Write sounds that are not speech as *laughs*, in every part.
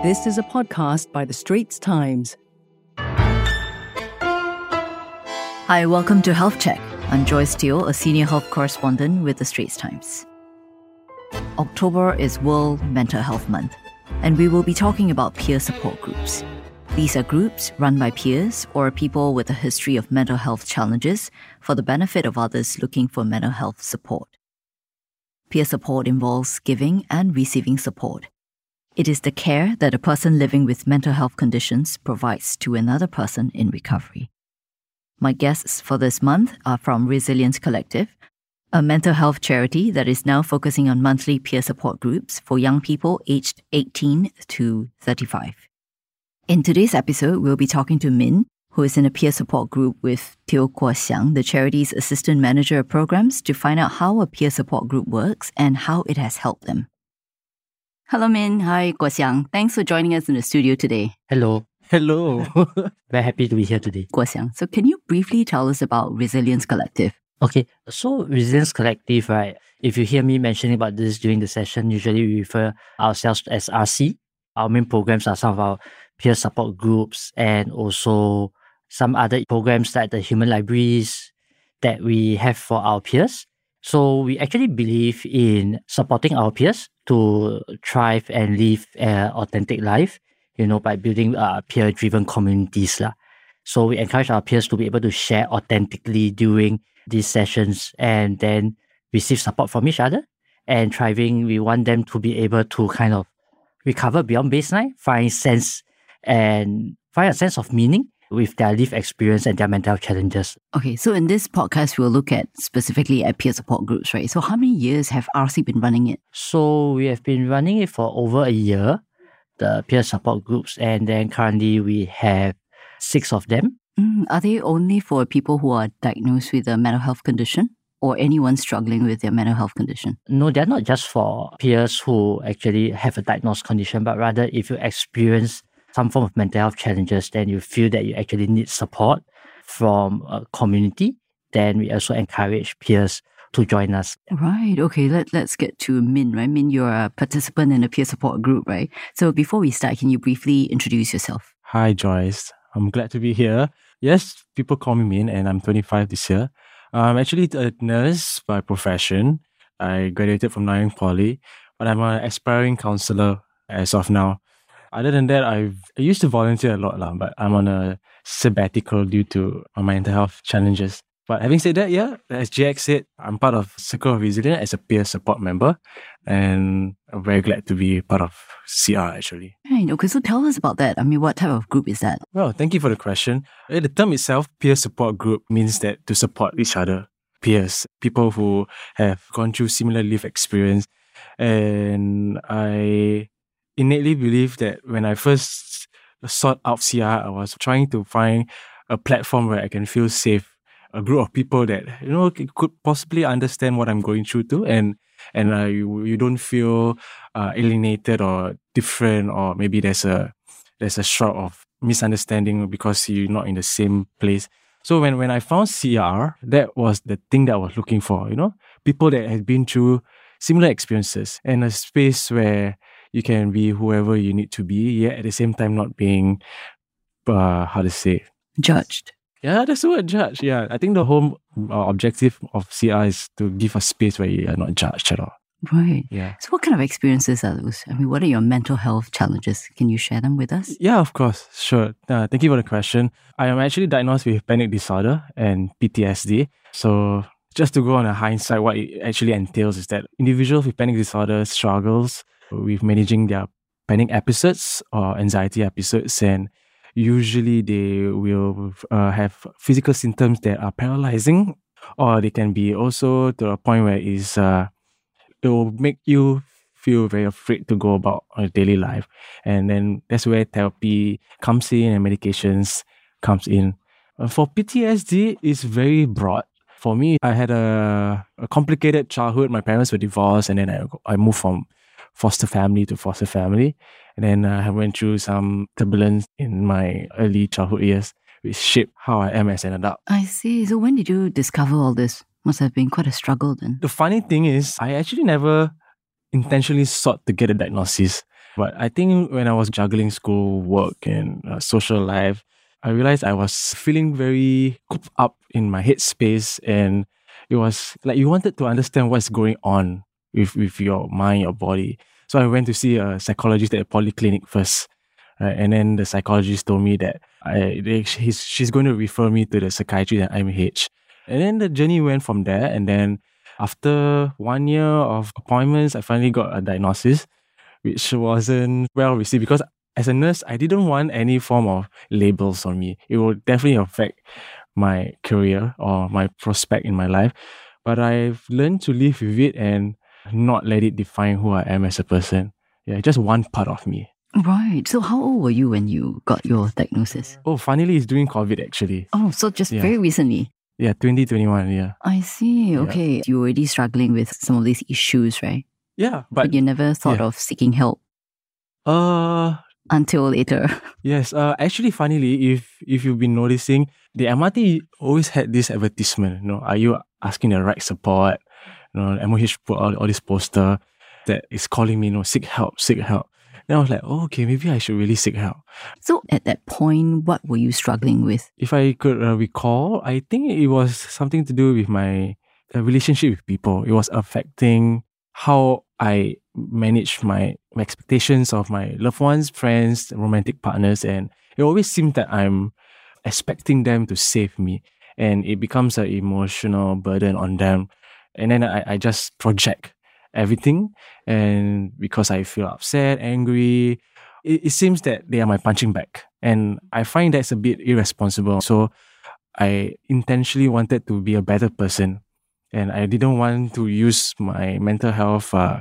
This is a podcast by The Straits Times. Hi, welcome to Health Check. I'm Joyce Teo, a senior health correspondent with The Straits Times. October is World Mental Health Month, and we will be talking about peer support groups. These are groups run by peers or people with a history of mental health challenges for the benefit of others looking for mental health support. Peer support involves giving and receiving support. It is the care that a person living with mental health conditions provides to another person in recovery. My guests for this month are from Resilience Collective, a mental health charity that is now focusing on monthly peer support groups for young people aged 18 to 35. In today's episode, we'll be talking to Min, who is in a peer support group with Teo Guo Xiang, the charity's assistant manager of programs, to find out how a peer support group works and how it has helped them. Hello, Min. Hi, Guo Xiang. Thanks for joining us in the studio today. Hello. Hello. *laughs* Very happy to be here today. Guo Xiang, so can you briefly tell us about Resilience Collective? Okay, so Resilience Collective, right? If you hear me mentioning about this during the session, usually we refer ourselves as RC. Our main programs are some of our peer support groups and also some other programs like the human libraries that we have for our peers. So we actually believe in supporting our peers to thrive and live an authentic life, you know, by building uh, peer-driven communities. Lah. So we encourage our peers to be able to share authentically during these sessions and then receive support from each other. And thriving, we want them to be able to kind of recover beyond baseline, find sense and find a sense of meaning with their life experience and their mental challenges. Okay, so in this podcast, we'll look at specifically at peer support groups, right? So how many years have RC been running it? So we have been running it for over a year, the peer support groups, and then currently we have six of them. Mm, are they only for people who are diagnosed with a mental health condition? Or anyone struggling with their mental health condition? No, they're not just for peers who actually have a diagnosed condition, but rather if you experience some form of mental health challenges, then you feel that you actually need support from a community, then we also encourage peers to join us. Right. Okay. Let, let's get to Min, right? Min, you're a participant in a peer support group, right? So before we start, can you briefly introduce yourself? Hi, Joyce. I'm glad to be here. Yes, people call me Min, and I'm 25 this year. I'm actually a nurse by profession. I graduated from Nanyang Poly, but I'm an aspiring counselor as of now. Other than that, I've I used to volunteer a lot, lah, but I'm on a sabbatical due to my mental health challenges. But having said that, yeah, as GX said, I'm part of Circle of Resilience as a peer support member, and I'm very glad to be part of CR actually. Right. Okay. So tell us about that. I mean, what type of group is that? Well, thank you for the question. Uh, The term itself, peer support group, means that to support each other, peers, people who have gone through similar life experience. And I innately believe that when I first sought out CR, I was trying to find a platform where I can feel safe, a group of people that you know could possibly understand what I'm going through too, and and uh, you you don't feel uh, alienated or different, or maybe there's a there's a shroud of misunderstanding because you're not in the same place. So when when I found CR, that was the thing that I was looking for. You know, people that had been through similar experiences and a space where you can be whoever you need to be, yet at the same time not being, uh, how to say, Judged. yeah, that's the word judge. Yeah, I think the whole uh, objective of CR is to give a space where you are not judged at all. Right. Yeah. So what kind of experiences are those? I mean, what are your mental health challenges? Can you share them with us? Yeah, of course. Sure. Uh, thank you for the question. I am actually diagnosed with panic disorder and PTSD. So, just to go on a hindsight, what it actually entails is that individuals with panic disorder struggles with managing their panic episodes or anxiety episodes, and usually they will uh, have physical symptoms that are paralyzing, or they can be also to a point where it's uh, it will make you feel very afraid to go about your daily life. And then that's where therapy comes in and medications comes in. Uh, for PTSD, it's very broad. For me, I had a, a complicated childhood. My parents were divorced, and then I, I moved from foster family to foster family. And then uh, I went through some turbulence in my early childhood years, which shaped how I am as an adult. I see. So when did you discover all this? Must have been quite a struggle then. The funny thing is, I actually never intentionally sought to get a diagnosis. But I think when I was juggling school, work, and uh, social life, I realized I was feeling very cooped up in my headspace, and it was like you wanted to understand what's going on with with your mind, your body. So I went to see a psychologist at a polyclinic first? And then the psychologist told me that I they, he's, she's going to refer me to the psychiatrist at IMH. And then the journey went from there. And then after one year of appointments, I finally got a diagnosis, which wasn't well received because as a nurse, I didn't want any form of labels on me. It would definitely affect my career or my prospect in my life. But I've learned to live with it and not let it define who I am as a person. Yeah, just one part of me. Right. So, how old were you when you got your diagnosis? Oh, finally, it's during COVID actually. Oh, so just Yeah. very recently. Yeah, 2021. Yeah. I see. Yeah. Okay. You're already struggling with some of these issues, right? Yeah, But, but you never thought yeah. of seeking help uh until later. *laughs* yes, uh actually funnily if if you've been noticing, the MRT always had this advertisement, you know, are you asking the right support? You know, MOH put all, all this poster that is calling me, you know, seek help, seek help. Then I was like, oh, okay, maybe I should really seek help. so, at that point, what were you struggling with? If I could uh, recall, I think it was something to do with my uh, relationship with people. It was affecting how I manage my, my expectations of my loved ones, friends, romantic partners, and it always seemed that I'm expecting them to save me, and it becomes an emotional burden on them. And then I, I just project everything, and because I feel upset, angry, it, it seems that they are my punching bag. And I find that's a bit irresponsible. So I intentionally wanted to be a better person. And I didn't want to use my mental health uh,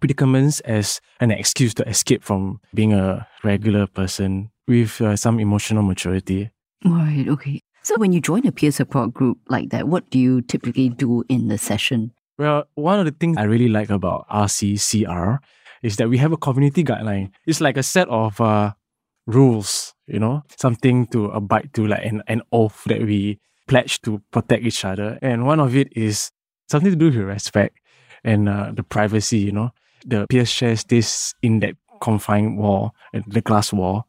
predicaments as an excuse to escape from being a regular person with uh, some emotional maturity. Right. Okay. So, when you join a peer support group like that, what do you typically do in the session? Well, one of the things I really like about RCCR is that we have a community guideline. It's like a set of uh, rules, you know, something to abide to, like an, an oath that we pledge to protect each other. And one of it is something to do with respect and uh, the privacy, you know. The peer share stays in that confined wall, the glass wall.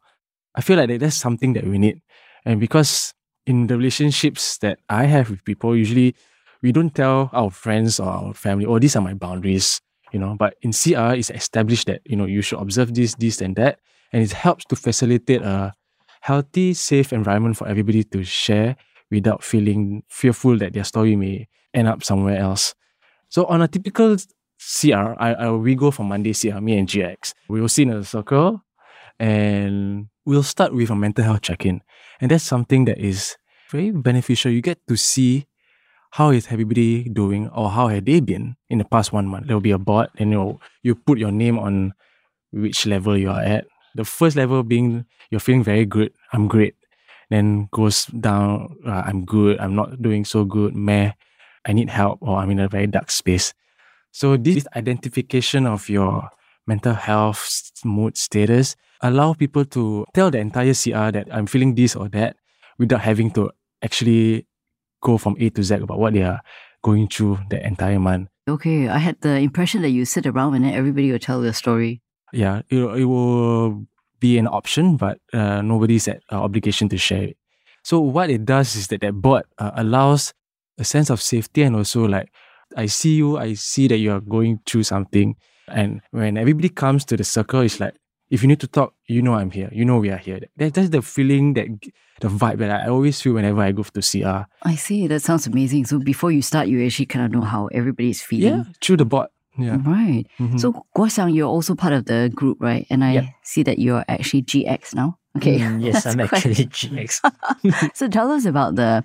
I feel like that's something that we need. And because in the relationships that I have with people, usually we don't tell our friends or our family, oh, these are my boundaries, you know. But in CR, it's established that, you know, you should observe this, this, and that. And it helps to facilitate a healthy, safe environment for everybody to share without feeling fearful that their story may end up somewhere else. So on a typical CR, I, I we go for Monday CR, me and GX. We will sit in a circle and we'll start with a mental health check-in. And that's something that is very beneficial. You get to see how is everybody doing or how have they been in the past one month. There will be a board and you you put your name on which level you are at. The first level being you're feeling very good, I'm great. Then goes down, uh, I'm good, I'm not doing so good, meh, I need help, or I'm in a very dark space. So this identification of your mental health mood status allow people to tell the entire CR that I'm feeling this or that without having to actually go from A to Z about what they are going through the entire month. Okay. I had the impression that you sit around and then everybody will tell their story. Yeah, it, it will be an option, but uh, nobody's at uh, obligation to share it. So what it does is that that board uh, allows a sense of safety and also like I see you, I see that you are going through something, and when everybody comes to the circle, it's like if you need to talk, you know I'm here, you know we are here. That, that's the feeling that the vibe that I always feel whenever I go to CR. I see. That sounds amazing. So, before you start, you actually kind of know how everybody's Yeah, feeling. through the board. Yeah. Right. Mhm. So, Guo Xiang, you're also part of the group, right? And I Yep. see that you're actually GX now. Okay. Mm, yes, *laughs* I'm quite- actually *laughs* GX. so tell us about the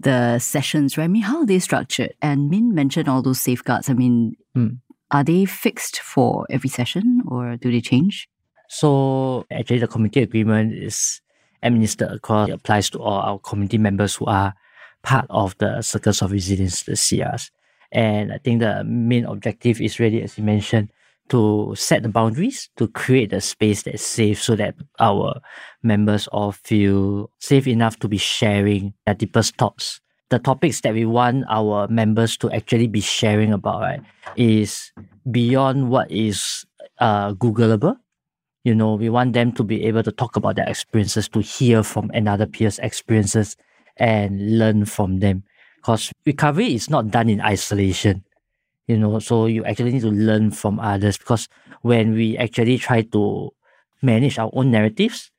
the sessions, right? I mean, how are they structured? And Min mentioned all those safeguards. I mean, Mm. are they fixed for every session or do they change? So actually, the community agreement is administered across. It applies to all our community members who are part of the Circles of Resilience, the CRs. And I think the main objective is really, as you mentioned, to set the boundaries, to create a space that's safe so that our members all feel safe enough to be sharing their deepest thoughts. The topics that we want our members to actually be sharing about right, is beyond what is uh, Googleable You know, we want them to be able to talk about their experiences, to hear from another peer's experiences and learn from them. Because recovery is not done in isolation. You know, so you actually need to learn from others because when we actually try to manage our own narratives,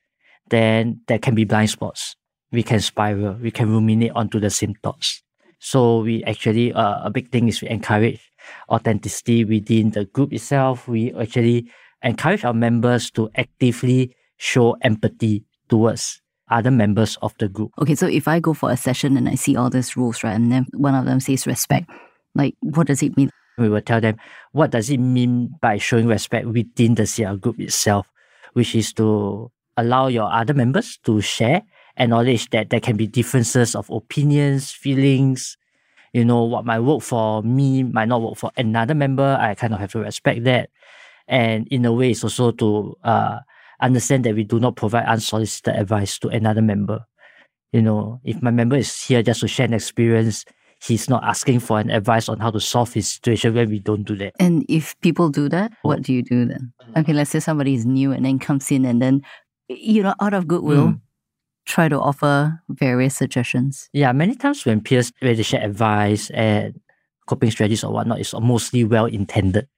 then there can be blind spots. We can spiral, we can ruminate onto the same thoughts. So we actually, uh, a big thing is we encourage authenticity within the group itself. We actually encourage our members to actively show empathy towards other members of the group. Okay, so if I go for a session and I see all these rules, right, and then one of them says respect, like what does it mean? We will tell them what does it mean by showing respect within the CR group itself, which is to allow your other members to share, and acknowledge that there can be differences of opinions, feelings, you know, what might work for me might not work for another member. I kind of have to respect that. And in a way, it's also to uh, understand that we do not provide unsolicited advice to another member. You know, if my member is here just to share an experience, he's not asking for an advice on how to solve his situation when we don't do that. And if people do that, what do you do then? Okay, let's say somebody is new and then comes in and then, you know, out of goodwill, Mm. try to offer various suggestions. Yeah, many times when peers when they share advice and coping strategies or whatnot, it's mostly well intended.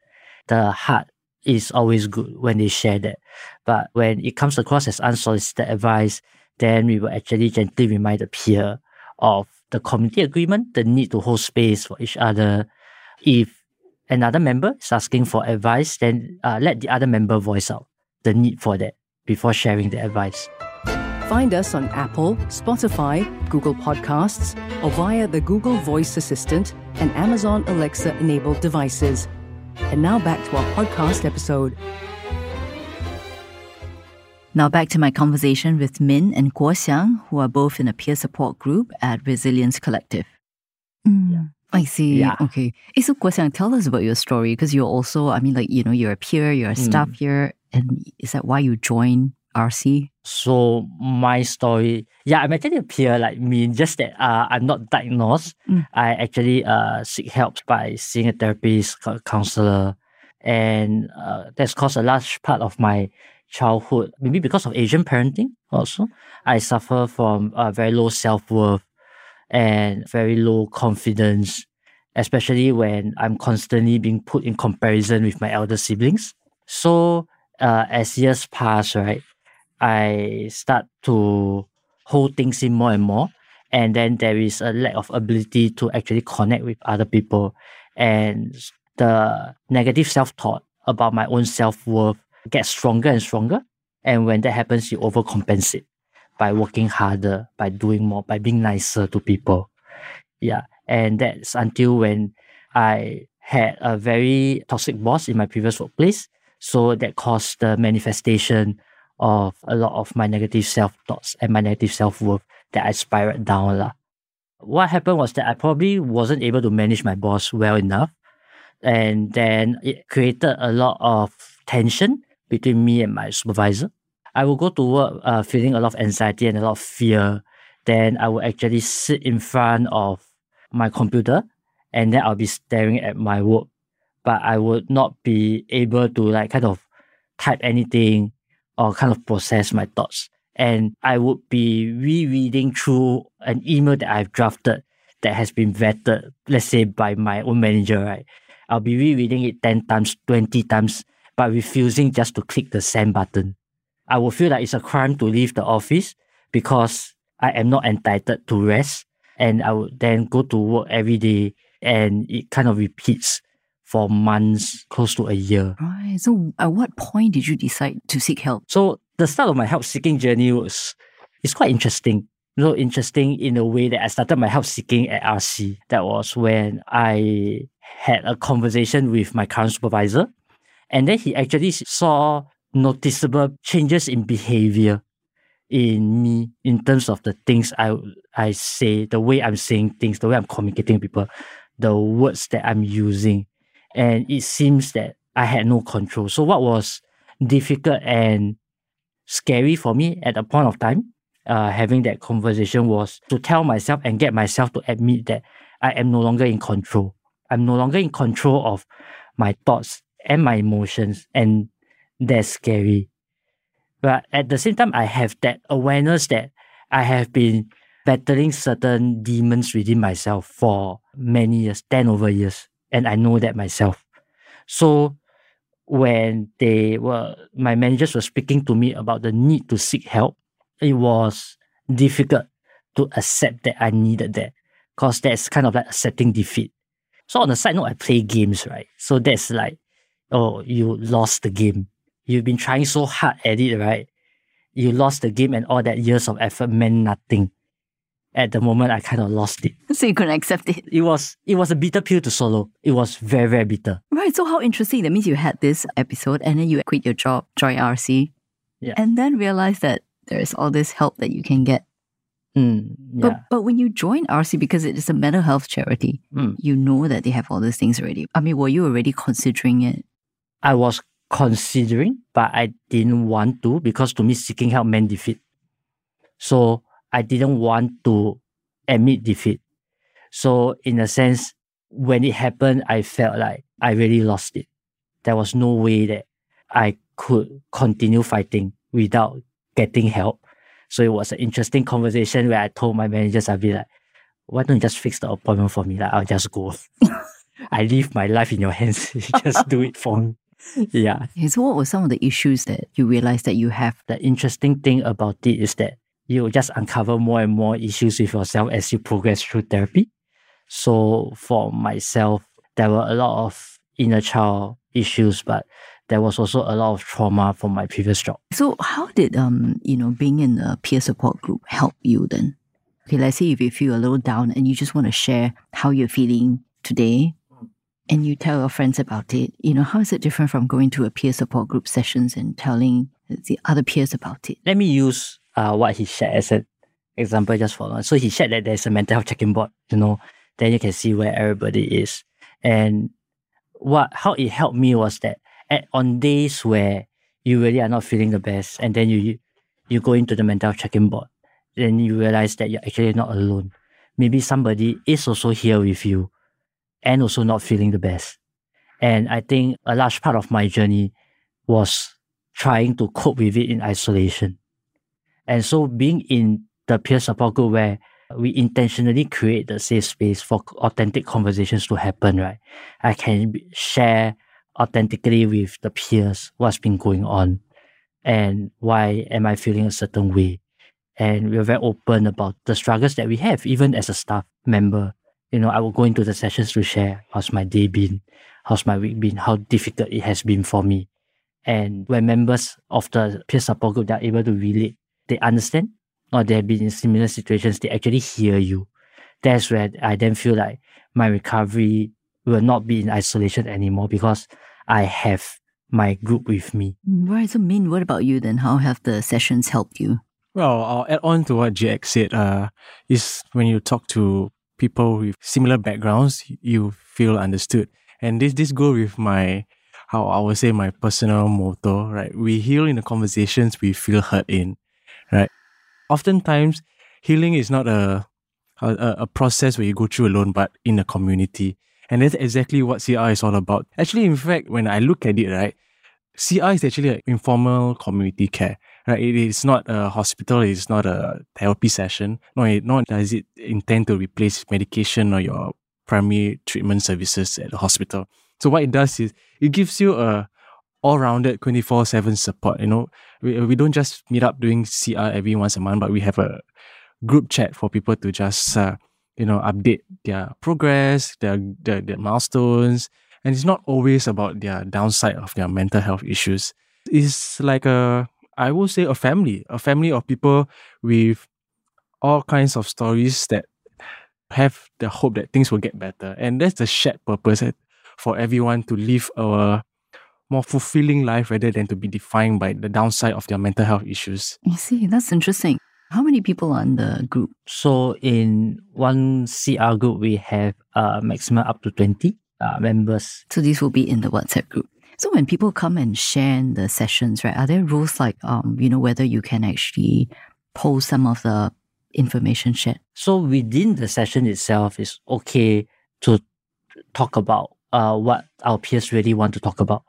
The heart is always good when they share that. But when it comes across as unsolicited advice, then we will actually gently remind the peer of the community agreement, the need to hold space for each other. If another member is asking for advice, then uh, let the other member voice out the need for that before sharing the advice. Find us on Apple, Spotify, Google Podcasts, or via the Google Voice Assistant and Amazon Alexa enabled devices. And now back to our podcast episode. Now back to my conversation with Min and Guo Xiang, who are both in a peer support group at Resilience Collective. Mm, I see. Yeah. Okay. Hey, so Guo Xiang, tell us about your story because you're also, I mean, like, you know, you're a peer, you're a staff Mm. here. And is that why you joined RC? So my story, yeah, I'm actually a peer like me, just that uh, I'm not diagnosed. Mm. I actually uh, seek help by seeing a therapist, cou- counselor, and uh, that's caused a large part of my childhood. Maybe because of Asian parenting also, I suffer from uh, very low self worth and very low confidence, especially when I'm constantly being put in comparison with my elder siblings. So uh, as years pass, right, I start to hold things in more and more. And then there is a lack of ability to actually connect with other people. And the negative self talk about my own self worth gets stronger and stronger. And when that happens, you overcompensate by working harder, by doing more, by being nicer to people. Yeah. And that's until when I had a very toxic boss in my previous workplace. So that caused the manifestation of a lot of my negative self thoughts and my negative self worth that I spiraled down. lah. What happened was that I probably wasn't able to manage my boss well enough. And then it created a lot of tension between me and my supervisor. I will go to work uh, feeling a lot of anxiety and a lot of fear. Then I will actually sit in front of my computer and then I'll be staring at my work. But I would not be able to like kind of type anything or kind of process my thoughts. And I would be rereading through an email that I've drafted that has been vetted, let's say by my own manager, right? I'll be rereading it 10 times, 20 times, but refusing just to click the send button. I will feel like it's a crime to leave the office because I am not entitled to rest. And I would then go to work every day and it kind of repeats for months, close to a year. Right. So at what point did you decide to seek help? So the start of my help seeking journey was it's quite interesting. Know, interesting in a way that I started my help seeking at RC. That was when I had a conversation with my current supervisor, and then he actually saw noticeable changes in behavior in me in terms of the things I I say, the way I'm saying things, the way I'm communicating with people, the words that I'm using. And it seems that I had no control. So what was difficult and scary for me at a point of time, uh, having that conversation was to tell myself and get myself to admit that I am no longer in control. I'm no longer in control of my thoughts and my emotions. And that's scary. But at the same time, I have that awareness that I have been battling certain demons within myself for many years, 10 over years. And I know that myself. So when they were, my managers were speaking to me about the need to seek help, it was difficult to accept that I needed that because that's kind of like accepting defeat. So on the side note, I play games, right? So that's like, oh, you lost the game. You've been trying so hard at it, right? You lost the game and all that years of effort meant nothing. At the moment, I kind of lost it. So you couldn't accept it. It was it was a bitter pill to swallow. It was very very bitter. Right. So how interesting. That means you had this episode and then you quit your job, join RC, Yeah. and then realize that there is all this help that you can get. Mm, yeah. But but when you join RC because it is a mental health charity, Mm. you know that they have all these things already. I mean, were you already considering it? I was considering, but I didn't want to because to me seeking help meant defeat. So I didn't want to admit defeat. So in a sense, when it happened, I felt like I really lost it. There was no way that I could continue fighting without getting help. So it was an interesting conversation where I told my managers, I'd be like, why don't you just fix the appointment for me? Like I'll just go. *laughs* I leave my life in your hands. *laughs* You just do it for me. Yeah. So what were some of the issues that you realized that you have? The interesting thing about it is that you just uncover more and more issues with yourself as you progress through therapy. So for myself, there were a lot of inner child issues, but there was also a lot of trauma from my previous job. So how did um you know being in a peer support group help you then? Okay, let's say if you feel a little down and you just want to share how you're feeling today, and you tell your friends about it. You know how is it different from going to a peer support group sessions and telling the other peers about it? Let me use uh, what he shared as an example just for. So he shared that there's a mental health check-in board, you know, then you can see where everybody is. And what how it helped me was that at, on days where you really are not feeling the best, and then you you, go into the mental health check-in board, then you realize that you're actually not alone. Maybe somebody is also here with you and also not feeling the best. And I think a large part of my journey was trying to cope with it in isolation. And so being in the peer support group where we intentionally create the safe space for authentic conversations to happen, right? I can share authentically with the peers what's been going on and why am I feeling a certain way. And we're very open about the struggles that we have, even as a staff member. You know, I will go into the sessions to share how's my day been, how's my week been, how difficult it has been for me. And when members of the peer support group they are able to relate, they understand or they have been in similar situations, they actually hear you. That's where I then feel like my recovery will not be in isolation anymore because I have my group with me. Right. So, Min, what about you then? How have the sessions helped you? Well, I'll add on to what GX said. Uh, is when you talk to people with similar backgrounds, you feel understood. And this this go with my how I would say my personal motto, right? We heal in the conversations we feel hurt in, right? Oftentimes, healing is not a a, a process where you go through alone, but in a community. And that's exactly what CR is all about. Actually, in fact, when I look at it, right, CR is actually an informal community care right? It is not a hospital, it is not a therapy session. Nor, nor does it intend to replace medication or your primary treatment services at the hospital. So what it does is it gives you a all-rounded 24-7 support. You know, we, we don't just meet up doing CR every once a month, but we have a group chat for people to just uh, you know update their progress, their, their their milestones, and it's not always about their downside of their mental health issues. It's like a I will say a family, a family of people with all kinds of stories that have the hope that things will get better. And that's the shared purpose eh, for everyone to live a more fulfilling life rather than to be defined by the downside of their mental health issues. I see. That's interesting. How many people are in the group? So in one CR group, we have uh, maximum up to 20 uh, members. So these will be in the WhatsApp group. So when people come and share in the sessions, right, are there rules like, um, you know, whether you can actually post some of the information shared? So within the session itself, it's okay to talk about uh, what our peers really want to talk about.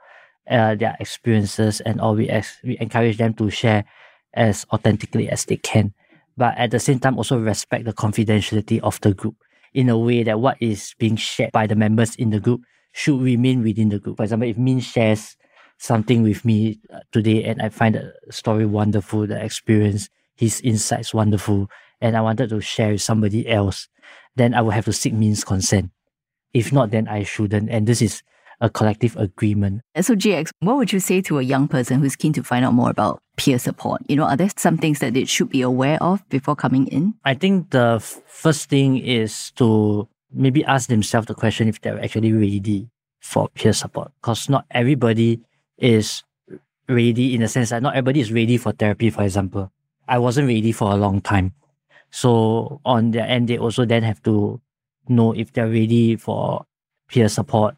Uh, their experiences and all we, ex- we encourage them to share as authentically as they can. But at the same time, also respect the confidentiality of the group in a way that what is being shared by the members in the group should remain within the group. For example, if Min shares something with me uh, today and I find the story wonderful, the experience, his insights wonderful, and I wanted to share with somebody else, then I will have to seek Min's consent. If not, then I shouldn't. And this is a collective agreement. So, GX, what would you say to a young person who's keen to find out more about peer support? You know, are there some things that they should be aware of before coming in? I think the first thing is to maybe ask themselves the question if they're actually ready for peer support. Because not everybody is ready in the sense that not everybody is ready for therapy, for example. I wasn't ready for a long time. So on their end, they also then have to know if they're ready for peer support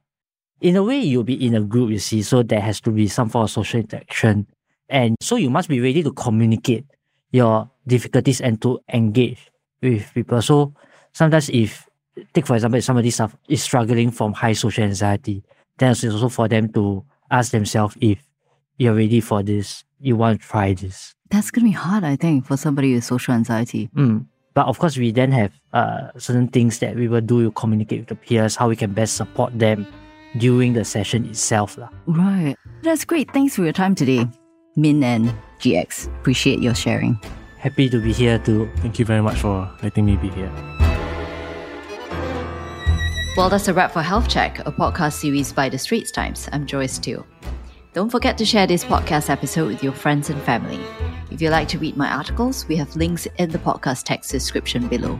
in a way you'll be in a group, you see, so there has to be some form of social interaction. And so you must be ready to communicate your difficulties and to engage with people. So sometimes if take for example, if somebody is struggling from high social anxiety, then it's also for them to ask themselves if you're ready for this, you want to try this. That's gonna be hard, I think, for somebody with social anxiety. Mm. But of course, we then have uh, certain things that we will do to communicate with the peers, how we can best support them during the session itself. Right. That's great. Thanks for your time today, Min and GX. Appreciate your sharing. Happy to be here too. Thank you very much for letting me be here. Well, that's a wrap for Health Check, a podcast series by The Straits Times. I'm Joyce Teo. Don't forget to share this podcast episode with your friends and family. If you'd like to read my articles, we have links in the podcast text description below.